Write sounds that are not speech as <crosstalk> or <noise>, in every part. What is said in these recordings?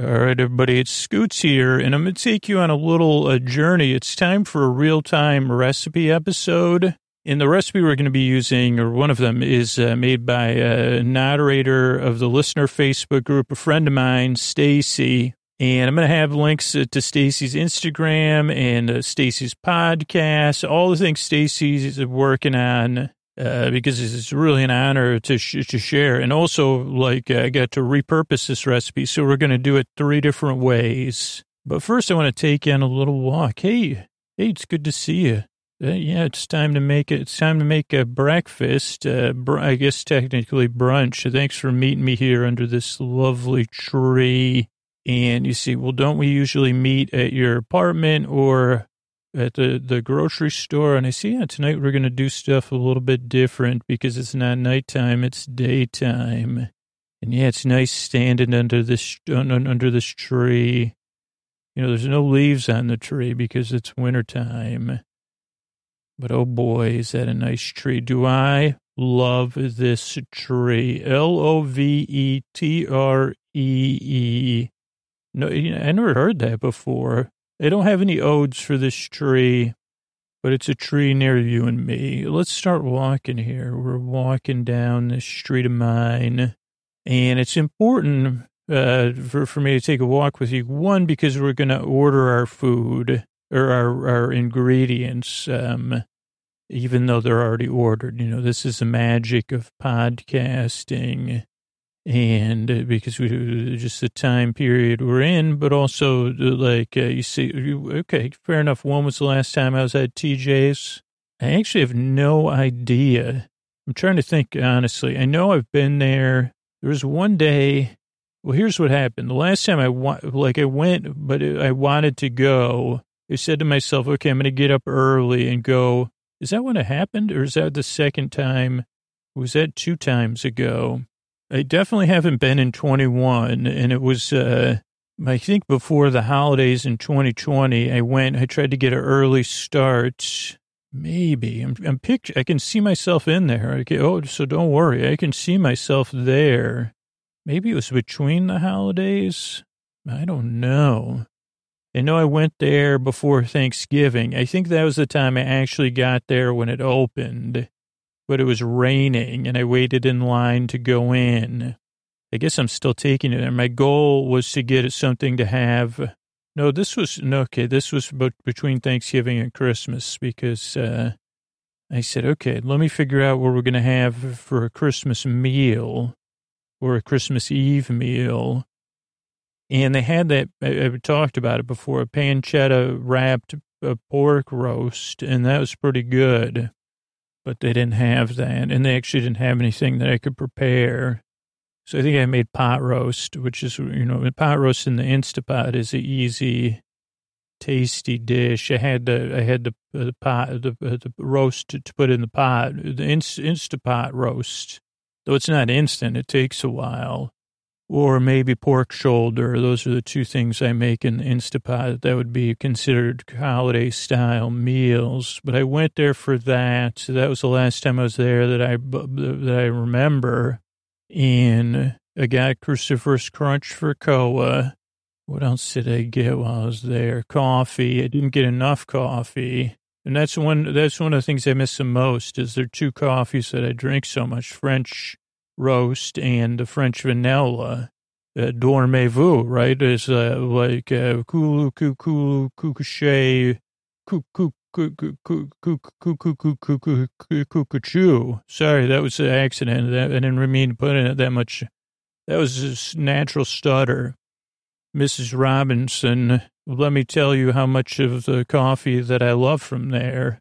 All right, everybody, it's Scoots here, and I'm going to take you on a little uh, journey. It's time for a real time recipe episode. And the recipe we're going to be using, or one of them, is uh, made by a moderator of the listener Facebook group, a friend of mine, Staci. And I'm going to have links uh, to Staci's Instagram and uh, Staci's podcast, all the things Staci's working on uh, because it's really an honor to sh- to share. And also, like, I got to repurpose this recipe, so we're going to do it three different ways. But first, I want to take on a little walk. Hey, hey, it's good to see you. Uh, yeah, it's time to make it. It's time to make a breakfast. Uh, br- I guess technically brunch. Thanks for meeting me here under this lovely tree. And you see, well, don't we usually meet at your apartment or at the, the grocery store and I see, yeah, tonight we're going to do stuff a little bit different because it's not nighttime, it's daytime. And yeah, it's nice standing under this, under this tree. You know, there's no leaves on the tree because it's wintertime. But oh boy, is that a nice tree. Do I love this tree? L O V E T R E E. No, I never heard that before. They don't have any odes for this tree, but it's a tree near you and me. Let's start walking here. We're walking down this street of mine, and it's important uh, for, for me to take a walk with you. One, because we're going to order our food or our, our ingredients, um, even though they're already ordered. You know, this is the magic of podcasting and uh, because we just the time period we're in, but also uh, like uh, you see, okay, fair enough. When was the last time I was at TJ's? I actually have no idea. I'm trying to think honestly. I know I've been there. There was one day. Well, here's what happened. The last time I wa- like I went, but I wanted to go. I said to myself, okay, I'm going to get up early and go. Is that what happened, or is that the second time? Was that two times ago? I definitely haven't been in 21, and it was, uh, I think before the holidays in 2020, I went, I tried to get an early start. Maybe I'm, I'm picture. I can see myself in there. Okay, oh, so don't worry. I can see myself there. Maybe it was between the holidays. I don't know. I know I went there before Thanksgiving. I think that was the time I actually got there when it opened but it was raining and I waited in line to go in. I guess I'm still taking it. And my goal was to get something to have. No, this was, no, okay, this was between Thanksgiving and Christmas because uh, I said, okay, let me figure out what we're going to have for a Christmas meal or a Christmas Eve meal. And they had that, I, talked about it before, a pancetta wrapped uh, pork roast, and that was pretty good but they didn't have that. And they actually didn't have anything that I could prepare. So I think I made pot roast, which is, you know, pot roast in the Instapot is an easy, tasty dish. I had the, I had the, uh, the pot, the, uh, the roast to, to put in the pot, the Inst, Instapot roast. Though it's not instant, it takes a while or maybe pork shoulder. Those are the two things I make in the Instapot that would be considered holiday style meals. But I went there for that. So that was the last time I was there that I that I remember. And I got Cruciferous Crunch for Koa. What else did I get while I was there? Coffee. I didn't get enough coffee. And that's one that's one of the things I miss the most is there are two coffees that I drink so much. French roast and the French vanilla. Uh, dormez-vous, right? Is uh, like uh, kulu kulu kukushe cuckoo. Sorry, that was an accident. I didn't mean to put in it that much. That was a natural stutter. Mrs. Robinson, let me tell you how much of the coffee that I love from there.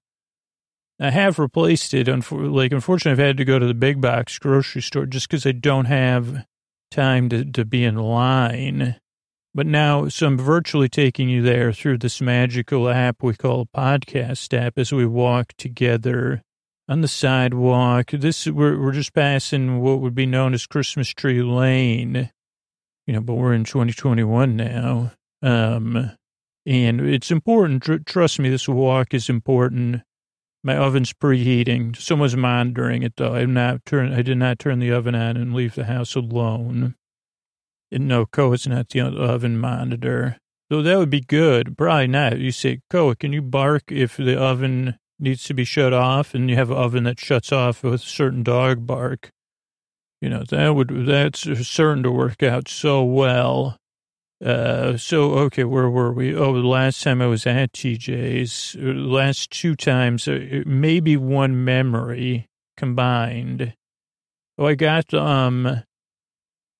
I have replaced it. Like, unfortunately, I've had to go to the big box grocery store just because I don't have time to, to be in line. But now, so I'm virtually taking you there through this magical app we call podcast app as we walk together on the sidewalk. This we're we're just passing what would be known as Christmas Tree Lane, you know, but we're in 2021 now. Um, and it's important. Tr- trust me, this walk is important my oven's preheating. Someone's monitoring it though. I'm not turn. I did not turn the oven on and leave the house alone. And no, Koa is not the oven monitor. So that would be good. Probably not. You say, Koa, can you bark if the oven needs to be shut off and you have an oven that shuts off with a certain dog bark? You know, that would, that's certain to work out so well. Uh, so, okay, where were we? Oh, the last time I was at TJ's, uh, last two times, uh, maybe one memory combined. Oh, I got, um,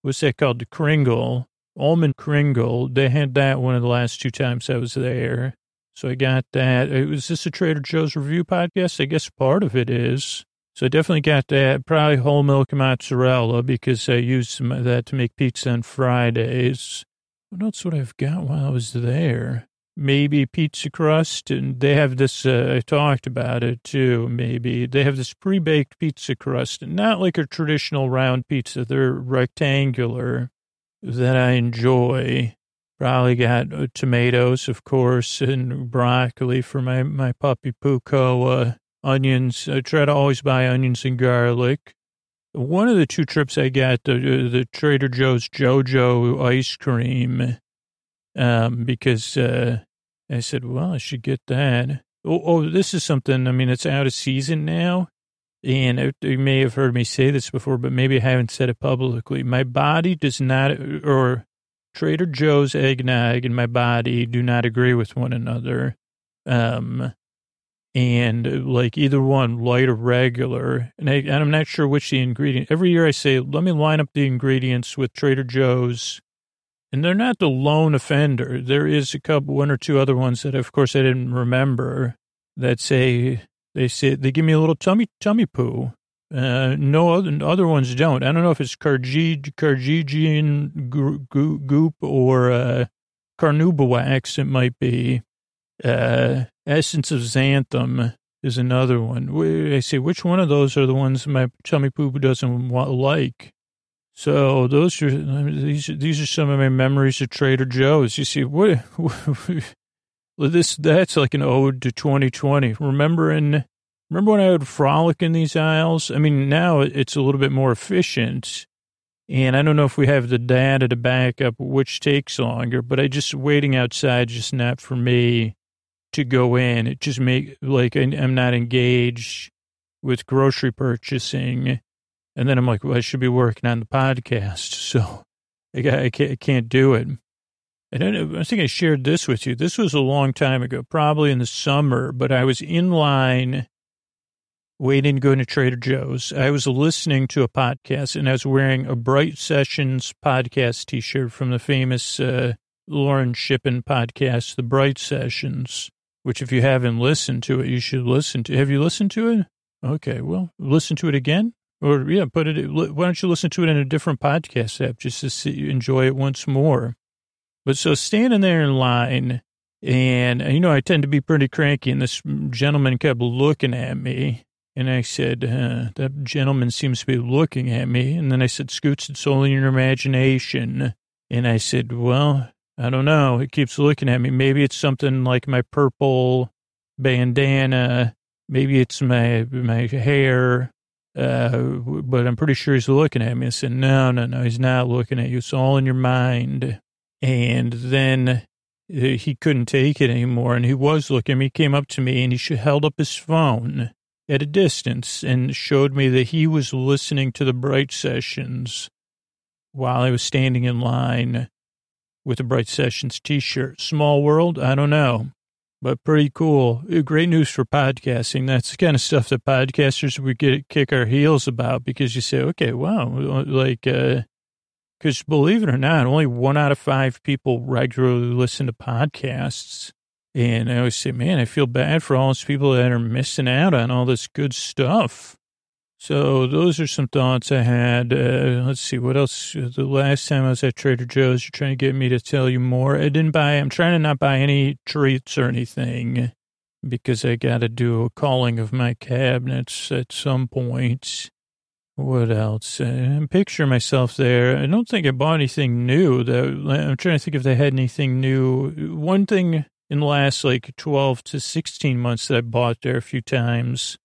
what's that called? The Kringle, almond Kringle. They had that one of the last two times I was there. So I got that. Uh, was this a Trader Joe's review podcast? I guess part of it is. So I definitely got that. Probably whole milk mozzarella because I used that to make pizza on Fridays. What else would I have got while I was there? Maybe pizza crust. And they have this, uh, I talked about it too, maybe. They have this pre baked pizza crust, and not like a traditional round pizza. They're rectangular that I enjoy. Probably got uh, tomatoes, of course, and broccoli for my, my puppy Puko. Uh, onions. I try to always buy onions and garlic. One of the two trips I got the the Trader Joe's JoJo ice cream, um, because uh, I said, well, I should get that. Oh, oh, this is something. I mean, it's out of season now, and you may have heard me say this before, but maybe I haven't said it publicly. My body does not, or Trader Joe's eggnog and my body do not agree with one another. Um, and like either one, light or regular. And, I, and I'm not sure which the ingredient. Every year I say, let me line up the ingredients with Trader Joe's. And they're not the lone offender. There is a couple, one or two other ones that, of course, I didn't remember that say, they say, they give me a little tummy, tummy poo. Uh, no other, other ones don't. I don't know if it's Cargigian goop or, uh, Carnauba it might be. Uh, Essence of Xanthan is another one. I say, which one of those are the ones my tummy poo doesn't want, like? So those are these. These are some of my memories of Trader Joe's. You see, what, <laughs> this that's like an ode to 2020. Remember in remember when I would frolic in these aisles? I mean, now it's a little bit more efficient, and I don't know if we have the data to back up which takes longer. But I just waiting outside, just not for me to go in. It just make like I'm not engaged with grocery purchasing. And then I'm like, well, I should be working on the podcast. <laughs> So I, can't, I can't do it. And I, I think I shared this with you. This was a long time ago, probably in the summer, but I was in line waiting to go into Trader Joe's. I was listening to a podcast and I was wearing a Bright Sessions podcast t shirt from the famous uh, Lauren Shippen podcast, The Bright Sessions which if you haven't listened to it, you should listen to. Have you listened to it? Okay, well, listen to it again. Or yeah, put it. Why don't you listen to it in a different podcast app just to see, enjoy it once more? But so standing there in line, and you know I tend to be pretty cranky, and this gentleman kept looking at me, and I said, uh, "That gentleman seems to be looking at me." And then I said, "Scoots, it's only your imagination." And I said, "Well, I don't know. It keeps looking at me. Maybe it's something like my purple bandana. Maybe it's my my hair. Uh, but I'm pretty sure he's looking at me. I said, no, no, no, he's not looking at you. It's all in your mind. And then uh, he couldn't take it anymore. And he was looking at me. He came up to me and he held up his phone at a distance and showed me that he was listening to the Bright Sessions while I was standing in line with a Bright Sessions t-shirt. Small world? I don't know, but pretty cool. Uh, great news for podcasting. That's the kind of stuff that podcasters would get kick our heels about because you say, okay, wow, like, uh, because believe it or not, only one out of five people regularly listen to podcasts. And I always say, man, I feel bad for all those people that are missing out on all this good stuff. So those are some thoughts I had. Uh, let's see what else. The last time I was at Trader Joe's, you're trying to get me to tell you more. I didn't buy. I'm trying to not buy any treats or anything because I got to do a calling of my cabinets at some point. What else? Uh, I'm picturing myself there. I don't think I bought anything new. That I'm trying to think if they had anything new. One thing in the last like 12 to 16 months that I bought there a few times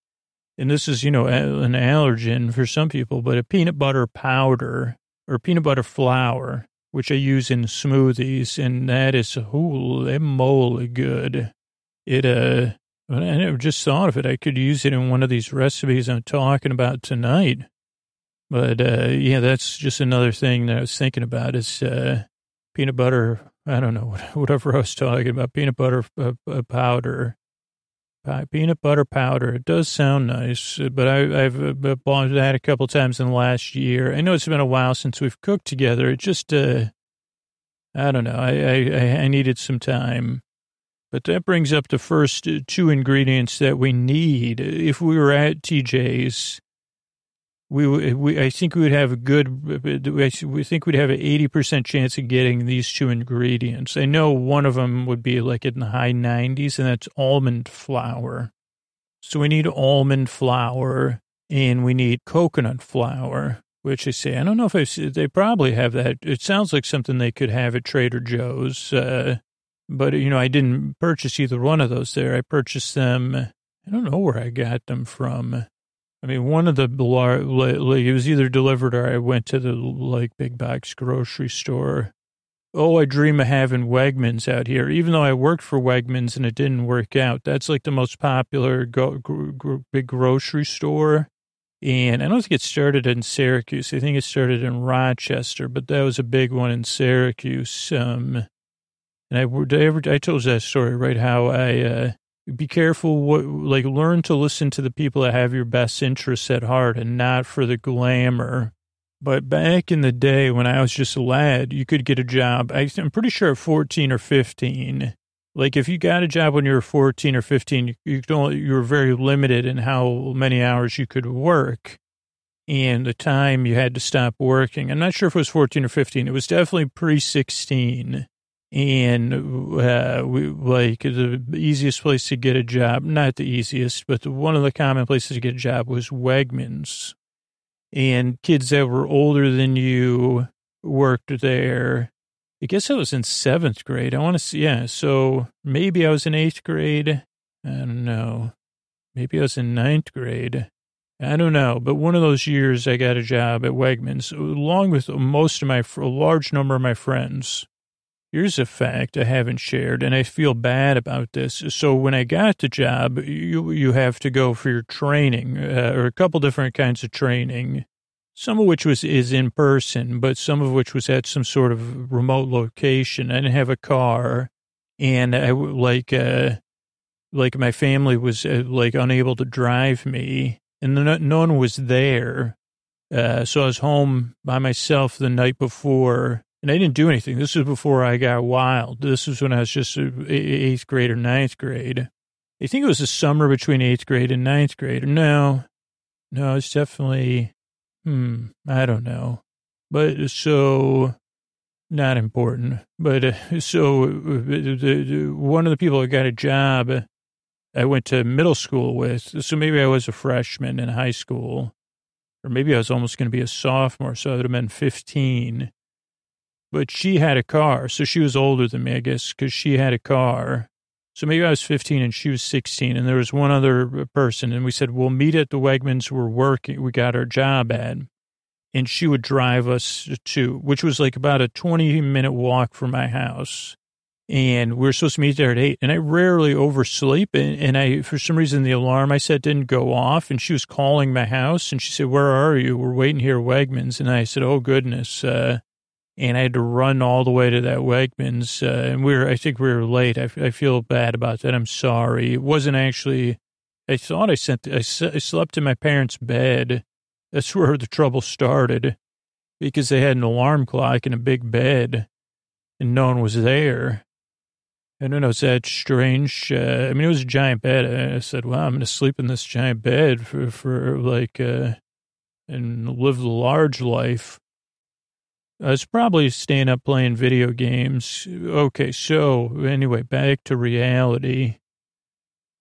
and this is, you know, an allergen for some people, but a peanut butter powder or peanut butter flour. which I use in smoothies, and that is holy moly good. It, uh, I never just thought of it. I could use it in one of these recipes I'm talking about tonight. But, uh, yeah, that's just another thing that I was thinking about is, uh, peanut butter. I don't know, <laughs> whatever I was talking about, peanut butter uh, uh powder peanut butter powder. It does sound nice, but I, have uh, bought that a couple times in the last year. I know it's been a while since we've cooked together. It just, uh, I don't know. I, I, I needed some time. But that brings up the first two ingredients that we need. If we were at TJ's, we, we I think we would have a good, we think we'd have an 80% chance of getting these two ingredients. I know one of them would be like in the high 90s, and that's almond flour. So we need almond flour and we need coconut flour, which I say, I don't know if I see, they probably have that. It sounds like something they could have at Trader Joe's. Uh, but, you know, I didn't purchase either one of those there. I purchased them. I don't know where I got them from. I mean, one of the like it was either delivered or I went to the like big box grocery store. Oh, I dream of having Wegmans out here. Even though I worked for Wegmans and it didn't work out, that's like the most popular go, big grocery store. And I don't think it started in Syracuse. I think it started in Rochester, but that was a big one in Syracuse. Um, and I, I, ever, I told that story, right? How I, uh, be careful what like learn to listen to the people that have your best interests at heart and not for the glamour. But back in the day when i was just a lad you could get a job. I'm pretty sure at 14 or 15 like if you got a job when you were 14 or 15 you don't you were very limited in how many hours you could work. And the time you had to stop working. I'm not sure if it was 14 or 15 it was definitely pre 16 and uh, we like the easiest place to get a job, not the easiest, but the, one of the common places to get a job was Wegmans. And kids that were older than you worked there. I guess I was in seventh grade. I want to see, yeah. So maybe I was in eighth grade. I don't know. Maybe I was in ninth grade. I don't know. But one of those years I got a job at Wegmans, along with most of my, a large number of my friends Here's a fact I haven't shared, and I feel bad about this. So when I got the job, you you have to go for your training, uh, or a couple different kinds of training, some of which was is in person, but some of which was at some sort of remote location. I didn't have a car, and I like uh, like my family was uh, like unable to drive me, and no, no one was there. Uh, so I was home by myself the night before and I didn't do anything. This was before I got wild. This was when I was just eighth grade or ninth grade. I think it was the summer between eighth grade and ninth grade. No, no, it's definitely, hmm, I don't know. But so, not important. But uh, so, the, the, one of the people that got a job, I went to middle school with. So maybe I was a freshman in high school, or maybe I was almost going to be a sophomore. So I would have been 15 but she had a car. So she was older than me, I guess, because she had a car. So maybe I was 15 and she was 16 and there was one other person and we said, we'll meet at the Wegmans we're working, we got our job at. And she would drive us to, which was like about a 20 minute walk from my house. And we are supposed to meet there at eight. And I rarely oversleep. And, and I, for some reason, the alarm I set didn't go off. And she was calling my house and she said, where are you? We're waiting here at Wegmans. And I said, oh goodness, uh, and I had to run all the way to that Wegmans. Uh, and we were, I think we were late. I, I feel bad about that. I'm sorry. It wasn't actually, I thought I sent, I, I slept in my parents' bed. That's <laughs> where the trouble started because they had an alarm clock in a big bed and no one was there. I don't know. It's that strange. Uh, I mean, it was a giant bed. I said, well, I'm going to sleep in this giant bed for, for like, uh, and live the large life. I was probably staying up playing video games. Okay, so anyway, back to reality.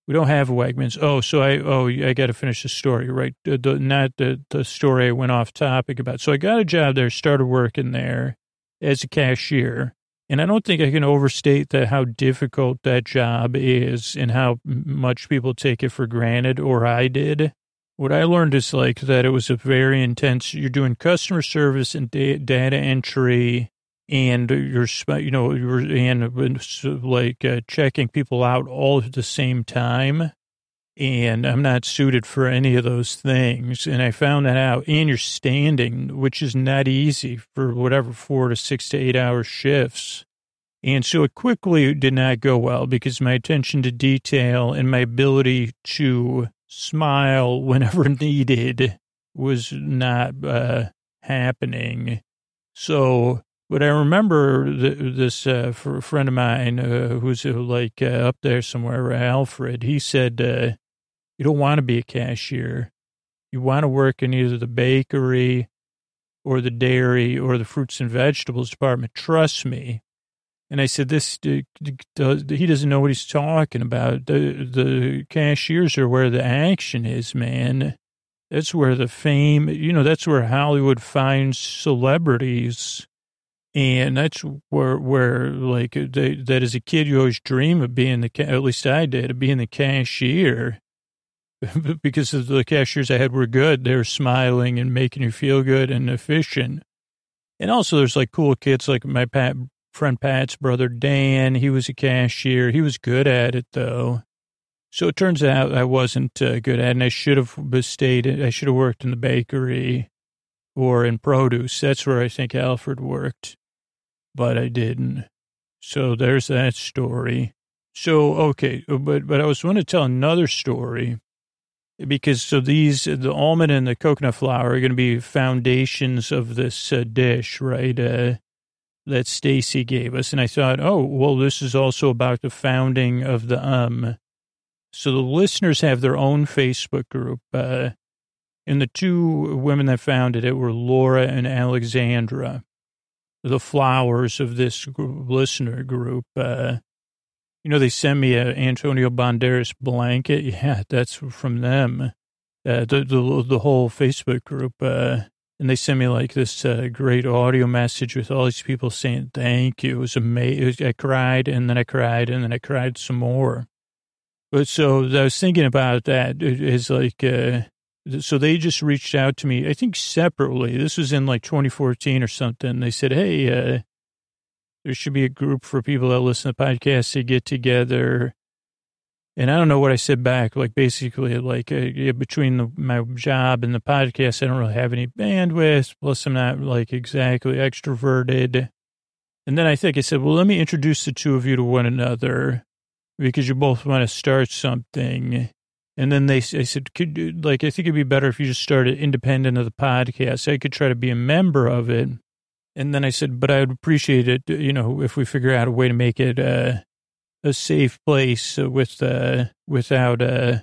We don't have Wegmans. Oh, so I oh I got to finish the story, right? The, the, not the the story I went off topic about. So I got a job there, started working there as a cashier, and I don't think I can overstate that how difficult that job is and how much people take it for granted, or I did. What I learned is like that it was a very intense, you're doing customer service and da- data entry and you're, you know, you're and like uh, checking people out all at the same time. And I'm not suited for any of those things. And I found that out. And you're standing, which is not easy for whatever four to six to eight hour shifts. And so it quickly did not go well because my attention to detail and my ability to smile whenever <laughs> needed was not uh, happening. So, but I remember th- this uh, friend of mine uh, who's uh, like uh, up there somewhere, Alfred, he said, uh, You don't want to be a cashier. You want to work in either the bakery or the dairy or the fruits and vegetables department. Trust me. And I said, this, he doesn't know what he's talking about. The, the cashiers are where the action is, man. That's where the fame, you know, that's where Hollywood finds celebrities. And that's where, where like, they, that as a kid, you always dream of being the, at least I did, of being the cashier. <laughs> because the cashiers I had were good. They were smiling and making you feel good and efficient. And also, there's like cool kids like my Pat friend Pat's brother Dan. He was a cashier. He was good at it though. So it turns out I wasn't uh, good at it and I should have stayed. I should have worked in the bakery or in produce. That's where I think Alfred worked, but I didn't. So there's that story. So, okay. But, but I was going to tell another story because so these, the almond and the coconut flour are going to be foundations of this uh, dish, right? Uh, that Staci gave us. And I thought, oh, well, this is also about the founding of the um. So the listeners have their own Facebook group. Uh, and the two women that founded it were Laura and Alexandra, the flowers of this group, listener group. Uh, you know, they sent me a Antonio Banderas blanket. <laughs> Yeah, that's from them. Uh, the, the, the whole Facebook group. Uh, and they sent me like this uh, great audio message with all these people saying thank you. It was amazing. I cried and then I cried and then I cried some more. But so I was thinking about that is like, uh, so they just reached out to me, I think separately. This was in like 2014 or something. They said, hey, uh, there should be a group for people that listen to podcasts to get together and I don't know what I said back. Like basically, like uh, between the, my job and the podcast, I don't really have any bandwidth. Plus, I'm not like exactly extroverted. And then I think I said, well, let me introduce the two of you to one another because you both want to start something. And then they, I said, could like I think it'd be better if you just started independent of the podcast. I could try to be a member of it. And then I said, but I would appreciate it, you know, if we figure out a way to make it. uh a safe place with uh, without uh,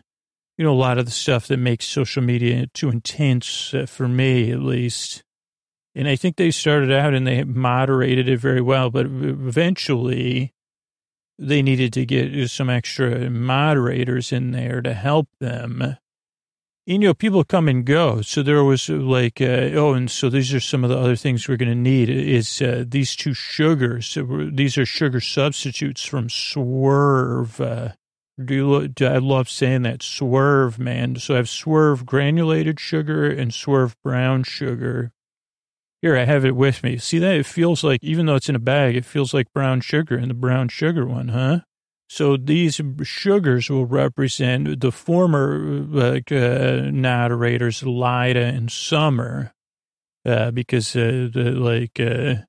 you know a lot of the stuff that makes social media too intense uh, for me at least. And I think they started out and they moderated it very well, but eventually they needed to get some extra moderators in there to help them you know, people come and go. So there was like, uh, oh, and so these are some of the other things we're going to need is uh, these two sugars. These are sugar substitutes from Swerve. Uh, do you, do, I love saying that Swerve, man. So I have Swerve granulated sugar and Swerve brown sugar. Here, I have it with me. See that? It feels like, even though it's in a bag, it feels like brown sugar in the brown sugar one, huh? So these sugars will represent the former uh, noderators, Lida and Summer, uh, because uh, the, like uh,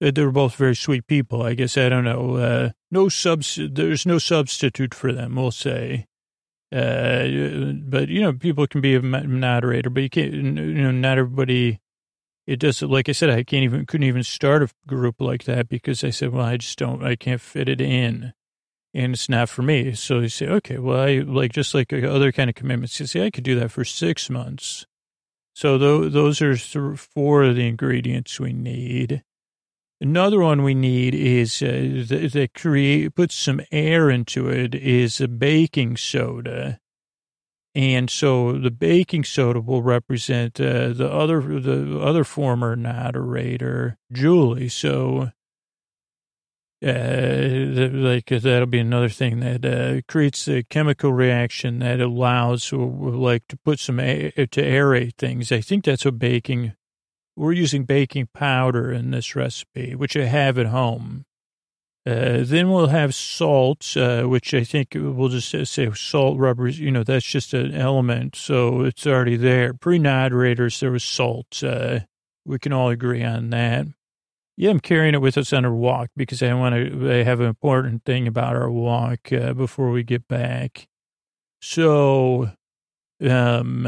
they were both very sweet people. I guess I don't know. Uh, no subs. There's no substitute for them. We'll say. Uh, but you know, people can be a noderator, but you can't. You know, not everybody. It does. Like I said, I can't even couldn't even start a group like that because I said, well, I just don't. I can't fit it in and it's not for me. So you say, okay, well, I like just like other kind of commitments. You say, I could do that for six months. So th- those are four of the ingredients we need. Another one we need is uh, that, that create put some air into it is a baking soda, and so the baking soda will represent uh, the other the other former noderator Julie. So uh, like that'll be another thing that uh, creates a chemical reaction that allows, like, to put some air, to aerate things. I think that's what baking we're using baking powder in this recipe, which I have at home. Uh, then we'll have salt, uh, which I think we'll just say salt rubbers. You know, that's just an element, so it's already there. Pre-moderators, there was salt. Uh, we can all agree on that. Yeah, I'm carrying it with us on our walk because I want to I have an important thing about our walk uh, before we get back. So, um,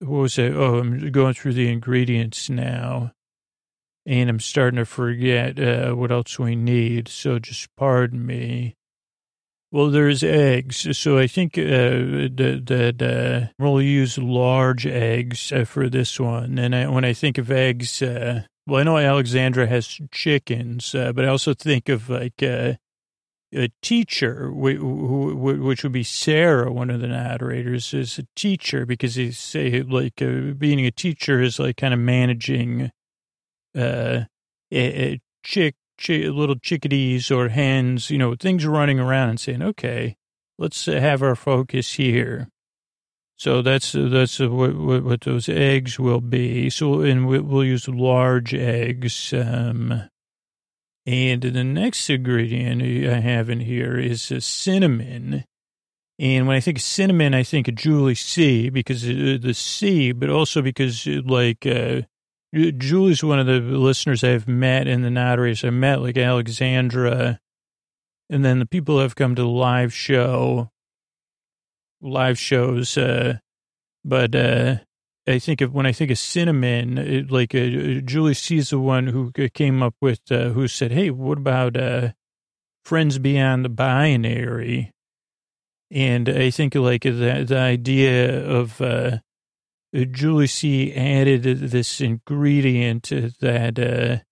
what was it? Oh, I'm going through the ingredients now and I'm starting to forget uh, what else we need. So just pardon me. Well, there's eggs. So I think uh, that uh, we'll use large eggs uh, for this one. And I, when I think of eggs, uh, well, I know Alexandra has chickens, uh, but I also think of like uh, a teacher, which would be Sarah, one of the noderators, is a teacher because they say like being a teacher is like kind of managing uh, a, a chick, chick, little chickadees or hens, you know, things running around and saying, okay, let's have our focus here. So that's that's what, what, those eggs will be. So and we'll use large eggs. Um, and the next ingredient I have in here is cinnamon. And when I think cinnamon, I think of Julie C because of the C, but also because like uh, Julie's one of the listeners I've met in the Notary. I met like Alexandra, and then the people have come to the live show, live shows. Uh, but uh, I think of when I think of cinnamon, it, like uh, Julie sees the one who came up with, uh, who said, "Hey, what about uh, friends beyond the binary?" And I think like the the idea of uh, uh, Julie C added this ingredient that uh,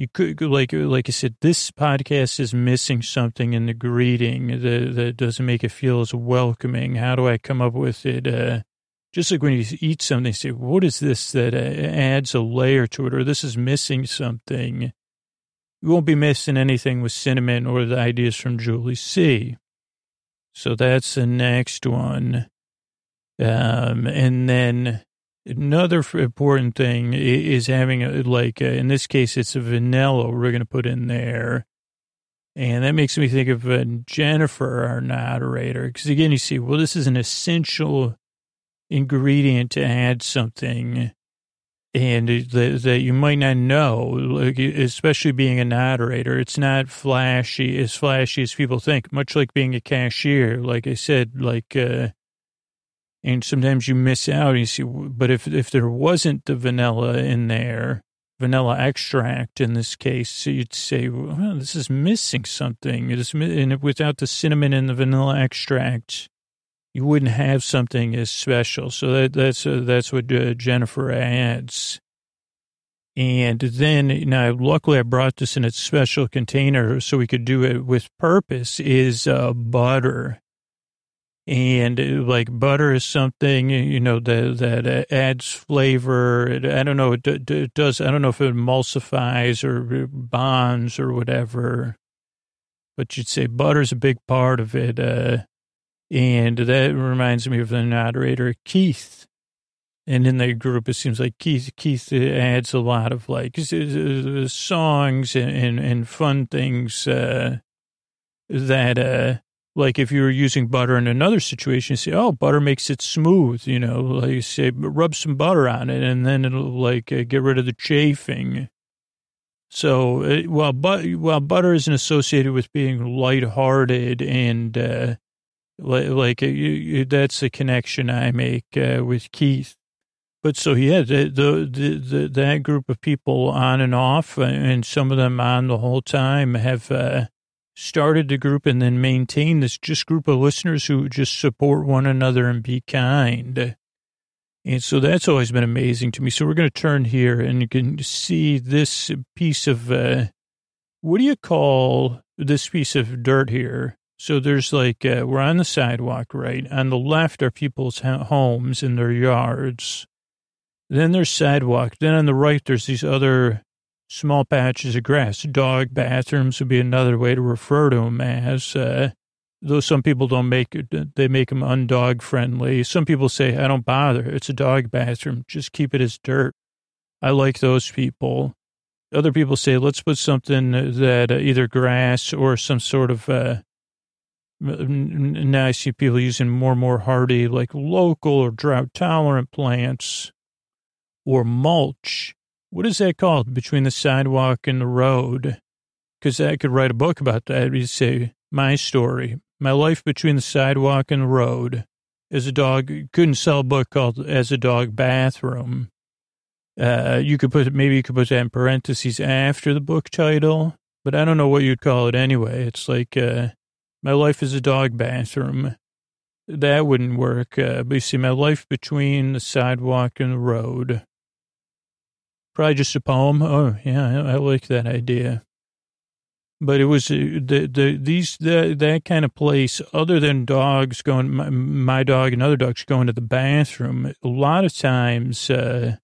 you could, like, like I said, this podcast is missing something in the greeting that, that doesn't make it feel as welcoming. How do I come up with it? Uh, just like when you eat something, say, what is this that uh, adds a layer to it, or this is missing something. You won't be missing anything with cinnamon or the ideas from Julie C. So that's the next one. Um, and then another important thing is having a, like, a, in this case, it's a vanilla we're going to put in there. And that makes me think of uh, Jennifer, our noderator. Because again, you see, well, this is an essential ingredient to add something and that, that you might not know, like, especially being a noderator. It's not flashy, as flashy as people think, much like being a cashier. Like I said, like, uh, and sometimes you miss out. You see, but if if there wasn't the vanilla in there, vanilla extract in this case, you'd say, well, this is missing something. It is, and without the cinnamon and the vanilla extract, you wouldn't have something as special. So that that's uh, that's what uh, Jennifer adds. And then, now, luckily, I brought this in a special container so we could do it with purpose. Is uh, butter and uh, like butter is something you know that that uh, adds flavor. I don't know. It, does. I don't know if it emulsifies or bonds or whatever. But you'd say butter's a big part of it. Uh, and that reminds me of the noderator Keith. And in the group, it seems like Keith Keith adds a lot of like songs and and, and fun things uh, that uh, like if you were using butter in another situation, you say, oh, butter makes it smooth, you know, like you say, rub some butter on it and then it'll like uh, get rid of the chafing. So uh, while, but, while butter isn't associated with being lighthearted and uh, like, like uh, you, you, that's the connection I make with Keith. But so yeah, the, the, the, the, that group of people on and off, and some of them on the whole time have started the group and then maintained this just group of listeners who just support one another and be kind. And so that's always been amazing to me. So we're going to turn here and you can see this piece of, uh, what do you call this piece of dirt here? So there's like, uh, we're on the sidewalk, right? On the left are people's homes in their yards. Then there's sidewalk. Then on the right, there's these other small patches of grass. Dog bathrooms would be another way to refer to them as. Uh, though some people don't make it, they make them undog friendly. Some people say, I don't bother. It's a dog bathroom. Just keep it as dirt. I like those people. Other people say, let's put something that uh, either grass or some sort of, uh, now I see people using more and more hardy, like local or drought tolerant plants or mulch. What is that called between the sidewalk and the road? Because I could write a book about that. You'd say, my story, my life between the sidewalk and the road. As a dog, couldn't sell a book called As a Dog Bathroom. Uh, you could put, maybe you could put that in parentheses after the book title, but I don't know what you'd call it anyway. It's like, uh, my life is a dog bathroom. That wouldn't work. Uh, but you see, my life between the sidewalk and the road. Probably just a poem. Oh, yeah, I like that idea. But it was uh, the the these the, that kind of place. Other than dogs going, my, my dog and other dogs going to the bathroom. A lot of times uh,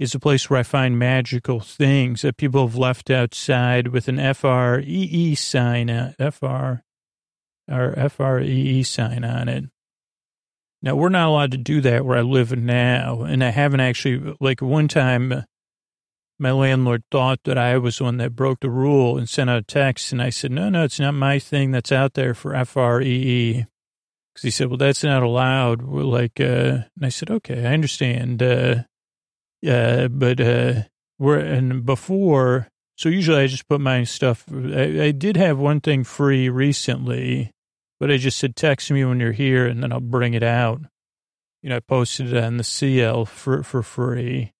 is a place where I find magical things that people have left outside with an F R E E sign, F R or F R E E sign on it. Now we're not allowed to do that where I live now, and I haven't actually. Like one time, my landlord thought that I was the one that broke the rule and sent out a text. And I said, no, no, it's not my thing. That's out there for F-R-E-E. Cause he said, well, that's not allowed. We're like, uh, and I said, okay, I understand. Uh, uh, but, uh, we're, and before, so usually I just put my stuff, I, I did have one thing free recently, but I just said, text me when you're here and then I'll bring it out. You know, I posted it on the CL for, for free.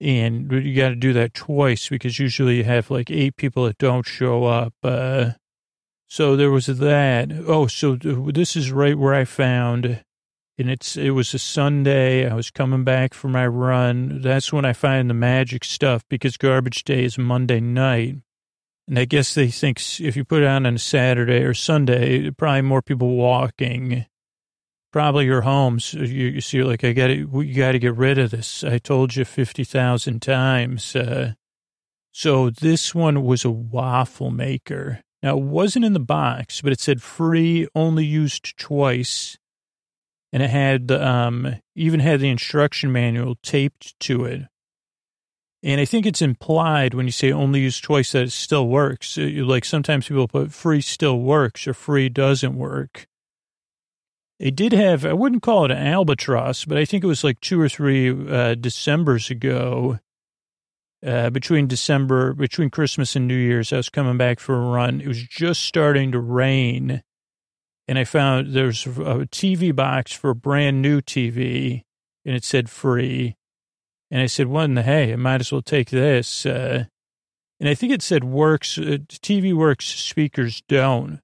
And you got to do that twice because usually you have like eight people that don't show up. Uh, so there was that. Oh, so this is right where I found, and it's it was a Sunday. I was coming back from my run. That's when I find the magic stuff because garbage day is Monday night. And I guess they think if you put it on on a Saturday or Sunday, probably more people walking probably your homes. You, you see, like, I got you got to get rid of this. I told you 50,000 times. Uh, so this one was a waffle maker. Now, it wasn't in the box, but it said free, only used twice. And it had, um, even had the instruction manual taped to it. And I think it's implied when you say only used twice that it still works. Uh, like sometimes people put free still works or free doesn't work. It did have, I wouldn't call it an albatross, but I think it was like two or three uh, Decembers ago. Uh, between December, between Christmas and New Year's, I was coming back for a run. It was just starting to rain. And I found there's a TV box for a brand new TV, and it said free. And I said, what in the hey, I might as well take this. Uh, and I think it said works, uh, TV works, speakers don't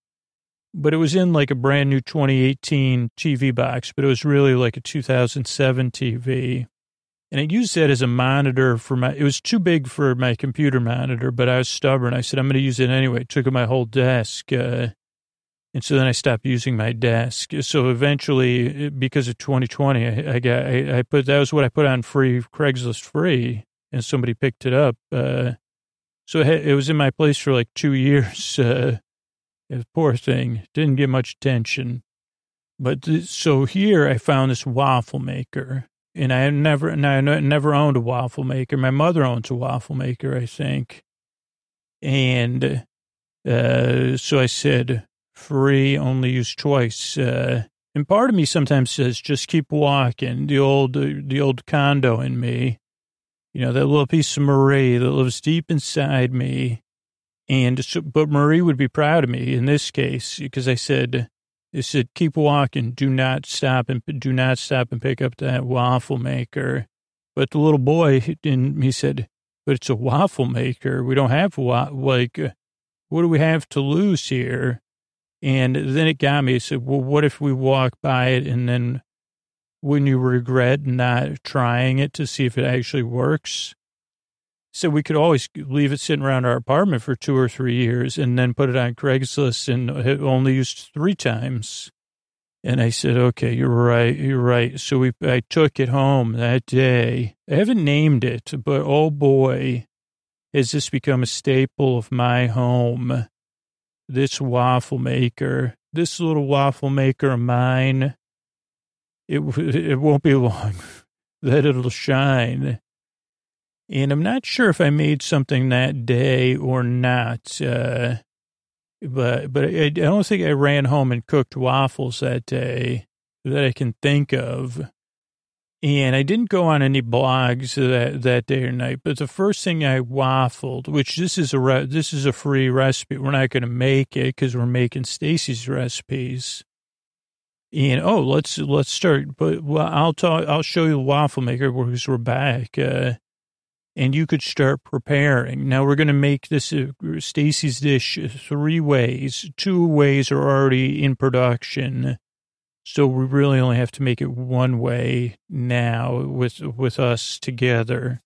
but it was in like a brand new 2018 TV box, but it was really like a 2007 TV. And I used that as a monitor for my, it was too big for my computer monitor, but I was stubborn. I said, I'm going to use it anyway. It took up my whole desk. Uh, and so then I stopped using my desk. So eventually, because of 2020, I, I got, I, I, put, that was what I put on free, Craigslist free, and somebody picked it up. Uh, so it, was in my place for like two <laughs> years. Uh, poor thing. Didn't get much attention. But so here I found this waffle maker. And I never, and I never owned a waffle maker. My mother owns a waffle maker, I think. And uh, so I said, free, only use twice. Uh, and part of me sometimes says, just keep walking. The old, the old Kondo in me, you know, that little piece of Marie that lives deep inside me and so, but Marie would be proud of me in this case because I said, I said, keep walking. Do not stop and do not stop and pick up that waffle maker. But the little boy, and he said, but it's a waffle maker. We don't have like, uh, what do we have to lose here? And then it got me. I said, well, what if we walk by it and then wouldn't you regret not trying it to see if it actually works? So we could always leave it sitting around our apartment for two or three years and then put it on Craigslist and only used three times. And I said, okay, you're right. You're right. So we, I took it home that day. I haven't named it, but oh boy, has this become a staple of my home. This waffle maker, this little waffle maker of mine, it, <laughs> it won't be long <laughs> that it'll shine And I'm not sure if I made something that day or not. Uh, but but I, I don't think I ran home and cooked waffles that day that I can think of. And I didn't go on any blogs that, that day or night, but the first thing I waffled, which this is a re, this is a free recipe. We're not going to make it because we're making Staci's recipes. And oh, let's let's start. But well, I'll talk. I'll show you the waffle maker because we're back. Uh, and you could start preparing. Now we're going to make this uh, Staci's dish three ways. Two ways are already in production. So we really only have to make it one way now with with us together.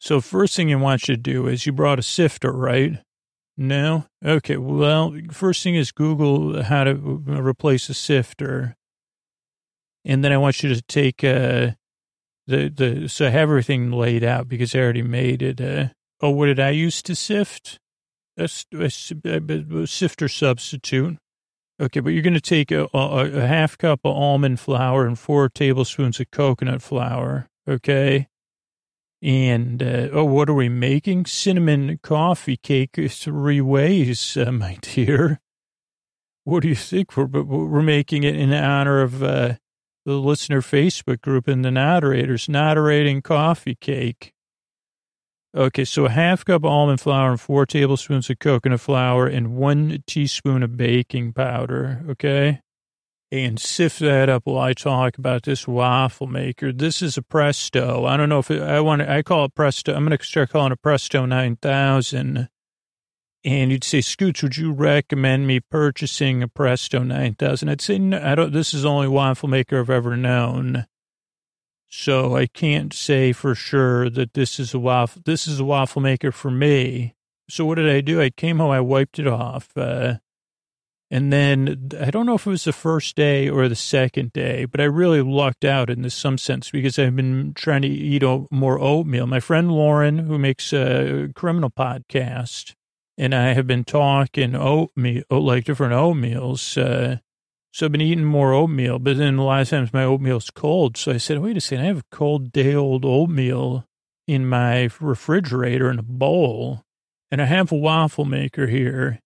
So first thing I want you to do is you brought a sifter, right? No? Okay. Well, first thing is Google how to replace a sifter. And then I want you to take uh the the so have everything laid out because I already made it. Uh, oh, what did I use to sift? A, a, a, sifter substitute. Okay, but you're going to take a, a, a, half cup of almond flour and four tablespoons of coconut flour. Okay. And, uh, oh, what are we making? Cinnamon coffee cake three ways, uh, my <laughs> dear. What do you think? We're, we're making it in honor of uh, the listener Facebook group and the noderators, noderating coffee cake. Okay, so a half cup of almond flour and four tablespoons of coconut flour and one teaspoon of baking powder. Okay. And sift that up while I talk about this waffle maker. This is a Presto. I don't know if it, I want to, I call it Presto. I'm going to start calling it Presto 9000. And you'd say, Scoots, would you recommend me purchasing a Presto 9000? I'd say, no, I don't, this is the only waffle maker I've ever known. So I can't say for sure that this is a waffle. This is a waffle maker for me. So what did I do? I came home, I wiped it off, uh, and then I don't know if it was the first day or the second day, but I really lucked out in this some sense because I've been trying to eat more oatmeal. My friend Lauren, who makes a criminal podcast, and I have been talking oatmeal, like different oatmeals. Uh, so I've been eating more oatmeal, but then a lot of times my oatmeal's cold. So I said, wait a second, I have a cold day old oatmeal in my refrigerator in a bowl, and I have a waffle maker here,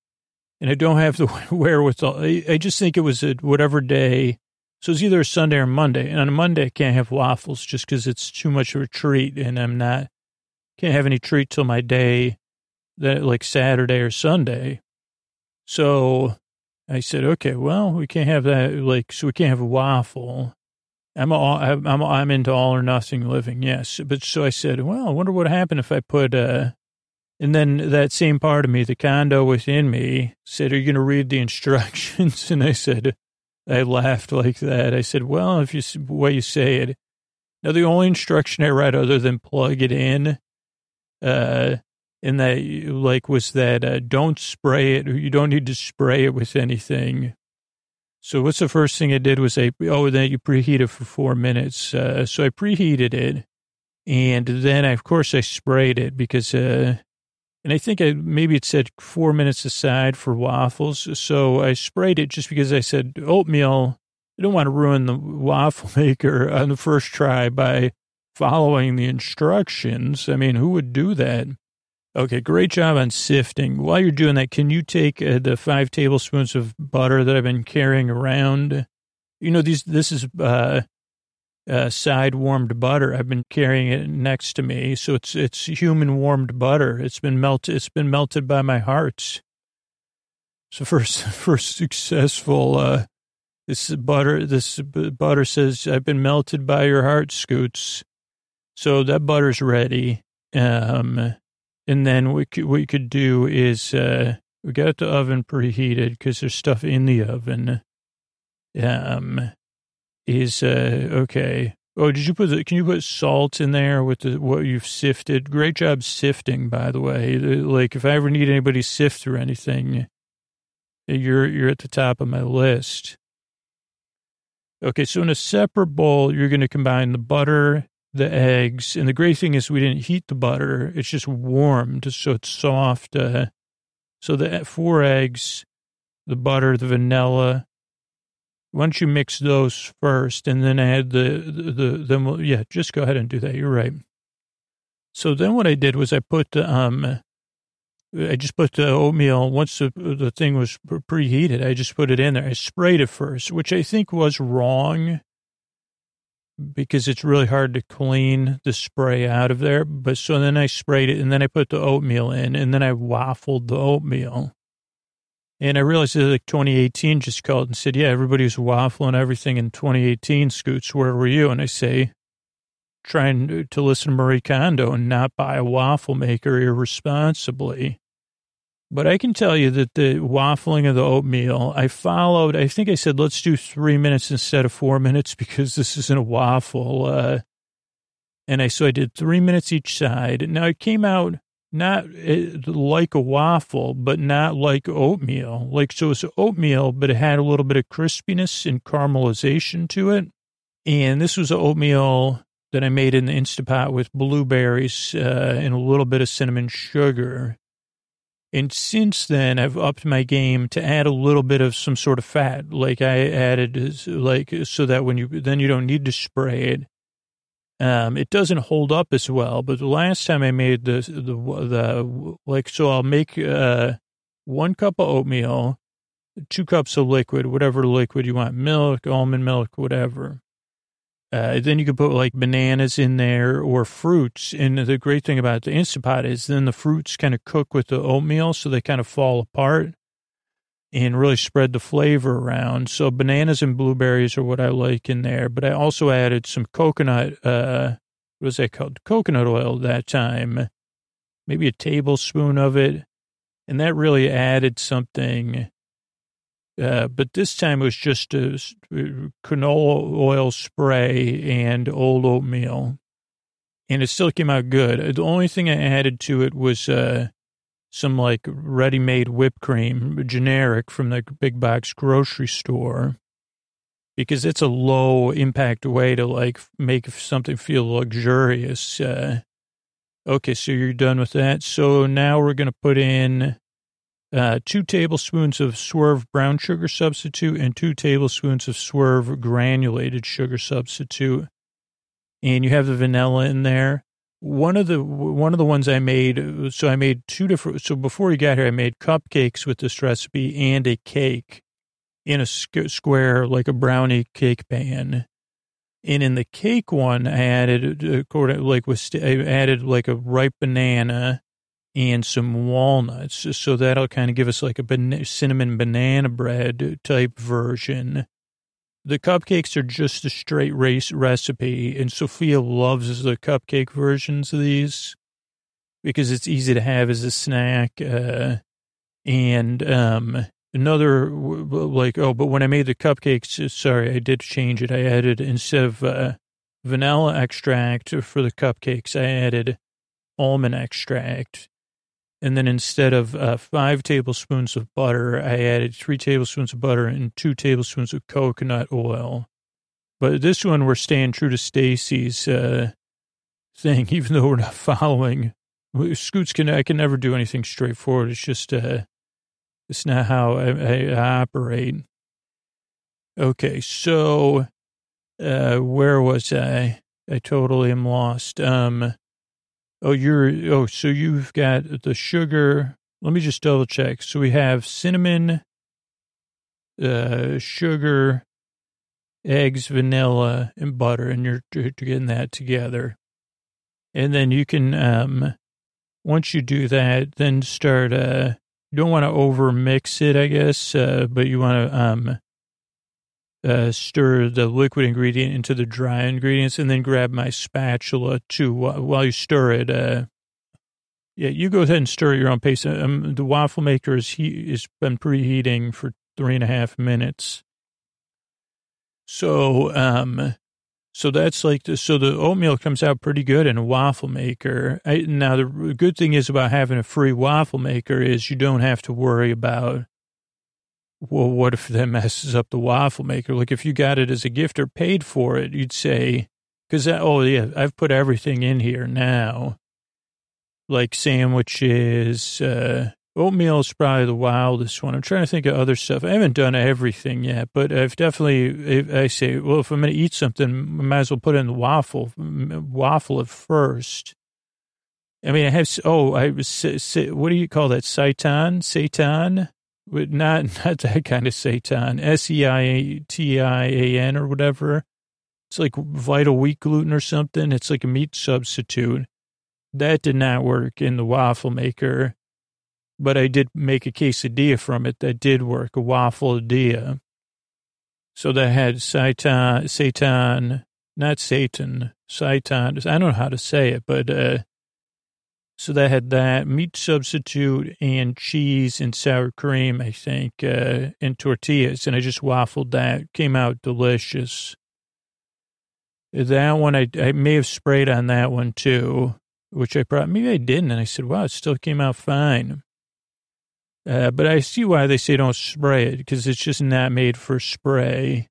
and I don't have the <laughs> wherewithal. I, I just think it was a whatever day. So it's either Sunday or Monday. And on a Monday, I can't have waffles just because it's too much of a treat, and I'm not, can't have any treat till my day, that like Saturday or Sunday. So I said, okay, well, we can't have that. Like, so we can't have a waffle. I'm all, I'm, I'm into all or nothing living. Yes. But so I said, well, I wonder what happened if I put, uh, and then that same part of me, the Kondo within me said, are you going to read the <laughs> instructions? And I said, I laughed like that. I said, well, if you, way you say it. Now, the only instruction I read other than plug it in, uh, and that like was that uh, don't spray it. You don't need to spray it with anything. So what's the first thing I did was I oh then you preheat it for four minutes. Uh, so I preheated it, and then I, of course I sprayed it because uh, and I think I maybe it said four minutes aside for waffles. So I sprayed it just because I said oatmeal. I don't want to ruin the waffle <laughs> maker on the first try by following the instructions. I mean, who would do that? Okay, great job on sifting. While you're doing that, can you take uh, the five tablespoons of butter that I've been carrying around? You know, these this is uh, uh, side warmed butter. I've been carrying it next to me, so it's it's human warmed butter. It's been melted. It's been melted by my heart. So first, <laughs> first successful. Uh, this butter. This butter says, "I've been melted by your heart, Scoots." So that butter's ready. Um, and then what, what you could do is, uh, we got the oven preheated because there's stuff in the oven. Um, is, uh, okay. Oh, did you put the, can you put salt in there with the, what you've sifted? Great job sifting, by the way. Like if I ever need anybody sift or anything, you're, you're at the top of my list. Okay. So in a separate bowl, you're going to combine the butter the eggs. And the great thing is we didn't heat the butter. It's just warmed, so it's soft. Uh, so the four eggs, the butter, the vanilla. Why don't you mix those first and then add the, the, the, the yeah, just go ahead and do that. You're right. So then what I did was I put the, um, I just put the oatmeal, once the, the thing was preheated, I just put it in there. I sprayed it first, which I think was wrong because it's really hard to clean the spray out of there. But so then I sprayed it and then I put the oatmeal in and then I waffled the oatmeal. And I realized that like 2018 just called and said, yeah, everybody was waffling everything in 2018. Scoots, where were you? And I say, trying to listen to Marie Kondo and not buy a waffle maker irresponsibly. But I can tell you that the waffling of the oatmeal, I followed, I think I said, let's do three minutes instead of four minutes <laughs> because this isn't a waffle. Uh, and I, so I did three minutes each side. Now it came out not like a waffle, but not like oatmeal. Like, so it's oatmeal, but it had a little bit of crispiness and caramelization to it. And this was oatmeal that I made in the Instapot with blueberries uh, and a little bit of cinnamon sugar. And since then, I've upped my game to add a little bit of some sort of fat. Like I added, like, so that when you, then you don't need to spray it. Um, it doesn't hold up as well, but the last time I made the, the, the, like, so I'll make, uh, one cup of oatmeal, two cups of liquid, whatever liquid you want, milk, almond milk, whatever. Uh, then you could put like bananas in there or fruits. And the great thing about the Instapot is then the fruits kind of cook with the oatmeal so they kind of fall apart and really spread the flavor around. So bananas and blueberries are what I like in there. But I also added some coconut, uh, what was that called? Coconut oil that time, maybe a tablespoon of it. And that really added something uh, but this time it was just a canola oil spray and old oatmeal. And it still came out good. The only thing I added to it was uh, some like ready made whipped cream, generic from the big box grocery store, because it's a low impact way to like make something feel luxurious. Uh, okay, so you're done with that. So now we're going to put in uh, two tablespoons of swerve brown sugar substitute and two tablespoons of swerve granulated sugar substitute. And you have the vanilla in there. One of the one of the ones I made, so I made two different. So before you got here, I made cupcakes with this recipe and a cake in a square like a brownie cake pan. And in the cake one, I added uh, like with I added like a ripe banana and some walnuts. So that'll kind of give us like a cinnamon banana bread type version. The cupcakes are just a straight race recipe, and Sophia loves the cupcake versions of these because it's easy to have as a snack. Uh, and um, another, like, oh, but when I made the cupcakes, sorry, I did change it. I added, instead of uh, vanilla extract for the cupcakes, I added almond extract and then instead of uh, five tablespoons of butter, I added three tablespoons of butter and two tablespoons of coconut oil. But this one, we're staying true to Staci's uh, thing, <laughs> even though we're not following. Scoots can I can never do anything straightforward. It's just uh, it's not how I, I operate. Okay, so uh, where was I? I totally am lost. Um, Oh, you're, oh, so you've got the sugar. Let me just double check. So we have cinnamon, uh, sugar, eggs, vanilla, and butter, and you're, you're getting that together. And then you can, um, once you do that, then start, uh, you don't want to over mix it, I guess, uh, but you want to, um, uh, stir the liquid ingredient into the dry ingredients and then grab my spatula too while you stir it. Uh, yeah, you go ahead and stir at your own pace. Um, the waffle maker is he has been preheating for three and a half minutes. So, um, so that's like the, so the oatmeal comes out pretty good in a waffle maker. I, now the good thing is about having a free waffle maker is you don't have to worry about well, what if that messes up the waffle maker? Like if you got it as a gift or paid for it, you'd say, because, oh, yeah, I've put everything in here now. Like sandwiches, uh, oatmeal is probably the wildest one. I'm trying to think of other stuff. I haven't done everything yet, but I've definitely, I say, well, if I'm going to eat something, I might as well put in the waffle, waffle it first. I mean, I have, oh, I was, what do you call that? Seitan? Seitan? Not, <laughs> not that kind of Seitan. S-E-I-T-I-A-N or whatever. It's like vital wheat gluten or something. It's like a meat substitute. That did not work in the waffle maker, but I did make a quesadilla from it that did work, a waffle dia. So that had seitan, seitan, not Satan, seitan. I don't know how to say it, but uh, so they had that meat substitute and cheese and sour cream, I think, uh, and tortillas, and I just waffled that. Came out delicious. That one, I, I may have sprayed on that one too, which I probably, maybe I didn't. And I said, wow, it still came out fine. Uh, but I see why they say don't spray it because it's just not made for spray.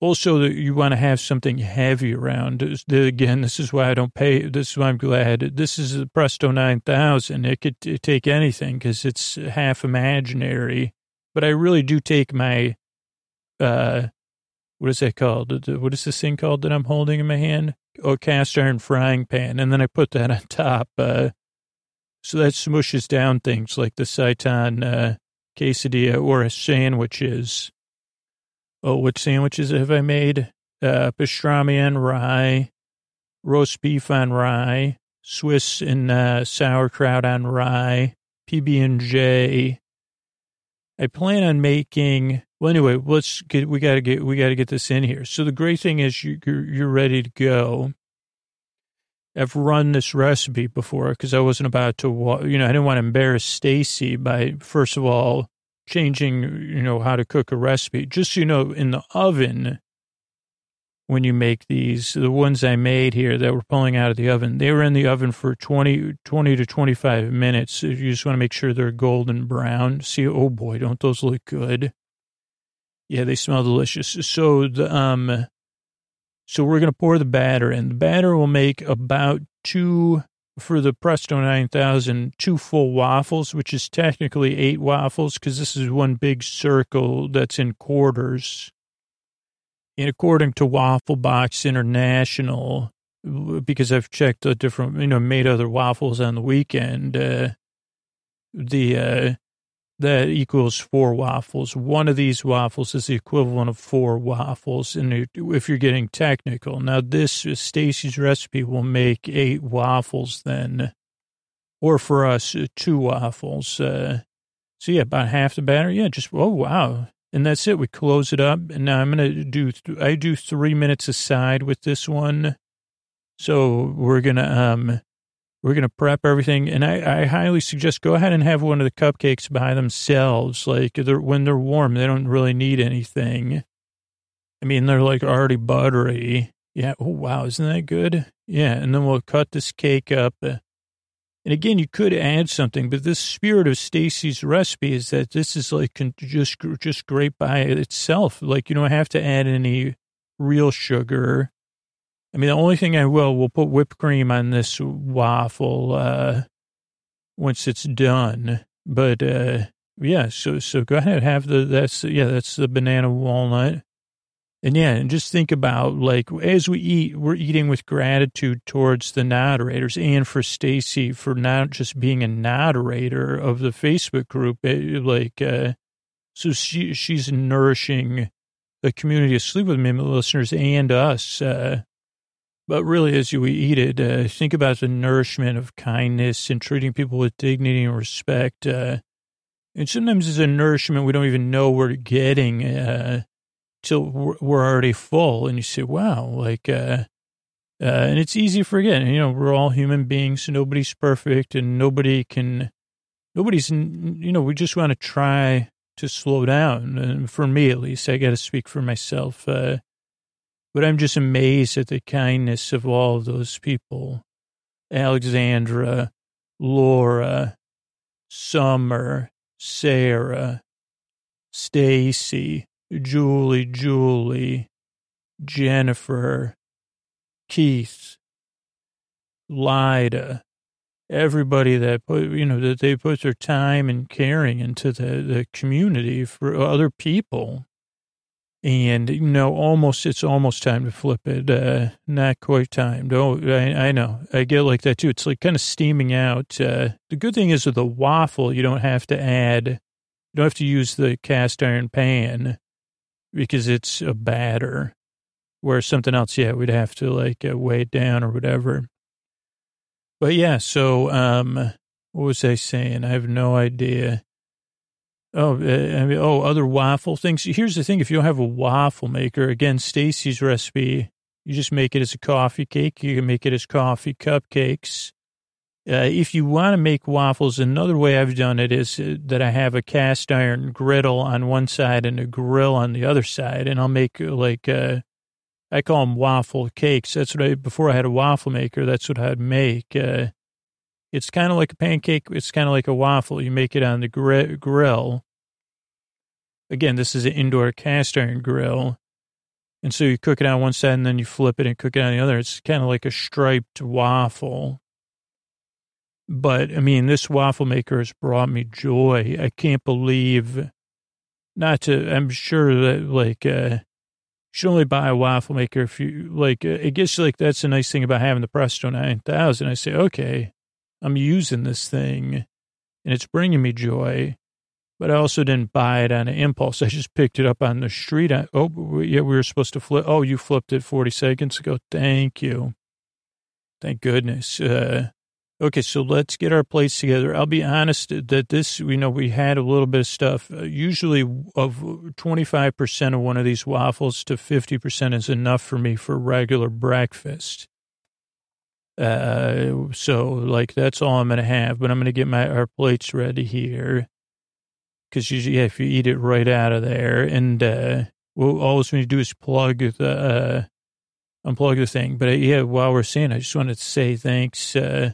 Also, that you want to have something heavy around. Again, this is why I don't pay. This is why I'm glad. This is the Presto 9000. It could take anything because it's half imaginary. But I really do take my, uh, what is that called? What is this thing called that I'm holding in my hand? Oh, cast iron frying pan. And then I put that <laughs> on top. Uh, so that smooshes down things like the seitan uh, quesadilla or sandwiches. Oh, what sandwiches have I made? Uh, pastrami on rye, roast beef on rye, Swiss and uh, sauerkraut on rye, PB and J. I plan on making. Well, anyway, let's get. We got to get. We got to get this in here. So the great thing is you, you're, you're ready to go. I've run this recipe before because I wasn't about to. You know, I didn't want to embarrass Staci by first of all changing, you know, how to cook a recipe. Just so you know, in the oven, when you make these, the ones I made here that we're pulling out of the oven, they were in the oven for 20, 20 to 25 minutes. You just want to make sure they're golden brown. See, oh boy, don't those look good? Yeah, they smell delicious. So the, um, so we're going to pour the batter in. The batter will make about two for the Presto 9000 two full waffles, which is technically eight waffles because this is one big circle that's in quarters. And according to Waffle Box International, because I've checked the different, you know, made other waffles on the weekend, uh, the uh, that equals four waffles. One of these waffles is the equivalent of four waffles. And if you're getting technical, now this Staci's recipe will make eight waffles then, or for us, uh, two waffles. Uh, so yeah, about half the batter. Yeah, just, oh, wow. And that's it. We close it up. And now I'm to do, I do three minutes aside with this one. So we're to, um, we're going to prep everything. And I, I, highly suggest go ahead and have one of the cupcakes by themselves. Like they're, when they're warm, they don't really need anything. I mean, they're like already buttery. Yeah. Oh, wow. Isn't that good? Yeah. And then we'll cut this cake up. And again, you could add something, but this spirit of Staci's recipe is that this is like just, just great by itself. Like you don't have to add any real sugar I mean, the only thing I will, we'll put whipped cream on this waffle, uh, once it's done. But, uh, yeah, so, so go ahead, have the, that's, yeah, that's the banana walnut. And yeah, and just think about like, as we eat, we're eating with gratitude towards the noderators and for Staci for not just being a noderator of the Facebook group. Eh, like, uh, so she, she's nourishing the community of Sleep With Me listeners and us, uh, but really, as you eat it, uh, think about the nourishment of kindness and treating people with dignity and respect. Uh, and sometimes it's a nourishment we don't even know we're getting uh, till we're already full. And you say, wow, like, uh, uh, and it's easy to forget. You know, we're all human beings. Nobody's perfect and nobody can, nobody's, you know, we just want to try to slow down. And for me, at least, I got to speak for myself. Uh, but I'm just amazed at the kindness of all of those people. Alexandra, Laura, Summer, Sarah, Staci, Julie, Julie, Jennifer, Keith, Lida, everybody that put, you know, that they put their time and caring into the, the community for other people. And, you know, almost, it's almost time to flip it. Uh, not quite time. Oh, I, I know. I get like that too. It's like kind of steaming out. Uh, the good thing is with the waffle, you don't have to add, you don't have to use the cast iron pan because it's a batter. Where something else, yeah, we'd have to like uh, weigh it down or whatever. But yeah, so, um, what was I saying? I have no idea. Oh, I mean, oh, other waffle things. Here's the thing: if you don't have a waffle maker, again, Staci's recipe, you just make it as a coffee cake. You can make it as coffee cupcakes. Uh, if you want to make waffles, another way I've done it is uh, that I have a cast iron griddle on one side and a grill on the other side, and I'll make uh, like uh, I call them waffle cakes. That's what I before I had a waffle maker. That's what I'd make. Uh, it's kind of like a pancake. It's kind of like a waffle. You make it on the gr- grill. Again, this is an indoor cast iron grill. And so you cook it on one side and then you flip it and cook it on the other. It's kind of like a striped waffle. But I mean, this waffle maker has brought me joy. I can't believe, not to, I'm sure that like, uh, you should only buy a waffle maker if you like, uh, it gets like, that's a nice thing about having the Presto 9000. I say, okay, I'm using this thing and it's bringing me joy. But I also didn't buy it on an impulse. I just picked it up on the street. I, oh, yeah, we were supposed to flip. Oh, you flipped it 40 seconds ago. Thank you. Thank goodness. Uh, okay, so let's get our plates together. I'll be honest that this, you know, we had a little bit of stuff. Uh, usually, of 25% of one of these waffles to 50% is enough for me for regular breakfast. Uh, so like that's all I'm gonna have, but I'm gonna get my our plates ready here, because usually yeah, if you eat it right out of there, and uh, well, all we need to do is plug the uh, unplug the thing. But uh, yeah, while we're saying, I just wanted to say thanks, uh,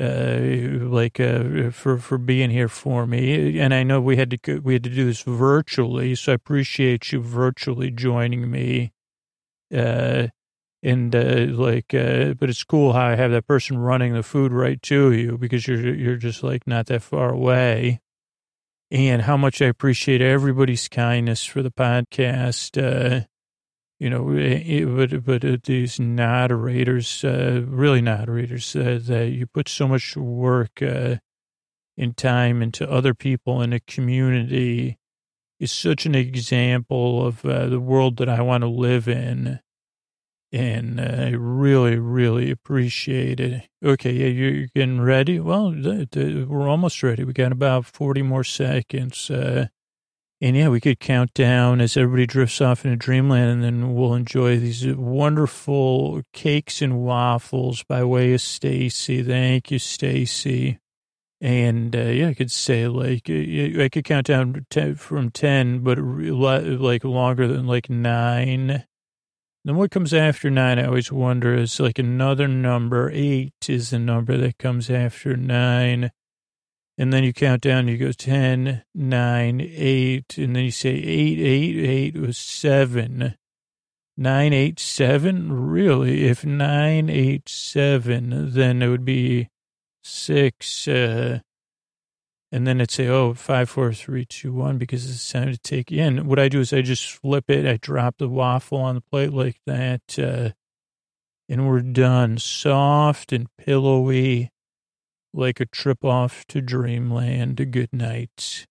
uh, like uh, for for being here for me, and I know we had to we had to do this virtually, so I appreciate you virtually joining me. Uh, and uh, like, uh, but it's cool how I have that person running the food right to you because you're you're just like not that far away, and how much I appreciate everybody's kindness for the podcast. Uh, you know, it, but but these noderators, uh, really noderators, uh, that you put so much work uh, and time into other people in a community is such an example of the world that I want to live in and I really, really appreciate it. Okay, yeah, you're getting ready. Well, we're almost ready. We got about forty more seconds, uh, and yeah, we could count down as everybody drifts off into dreamland, and then we'll enjoy these wonderful cakes and waffles by way of Staci. Thank you, Staci. And uh, yeah, I could say like I could count down from ten, but like longer than like nine then what comes after nine, I always wonder, is like another number. Eight is the number that comes after nine. And then you count down, you go ten, nine, 8, and then you say 8, 8, 8 was 7. 9, 8, 7? Really? If 987, then it would be 6, uh, and then it'd say, oh, five, four, three, two, one, because it's time to take in. What I do is I just flip it. I drop the waffle on the plate like that. Uh, and we're done. Soft and pillowy, like a trip off to dreamland. Good night.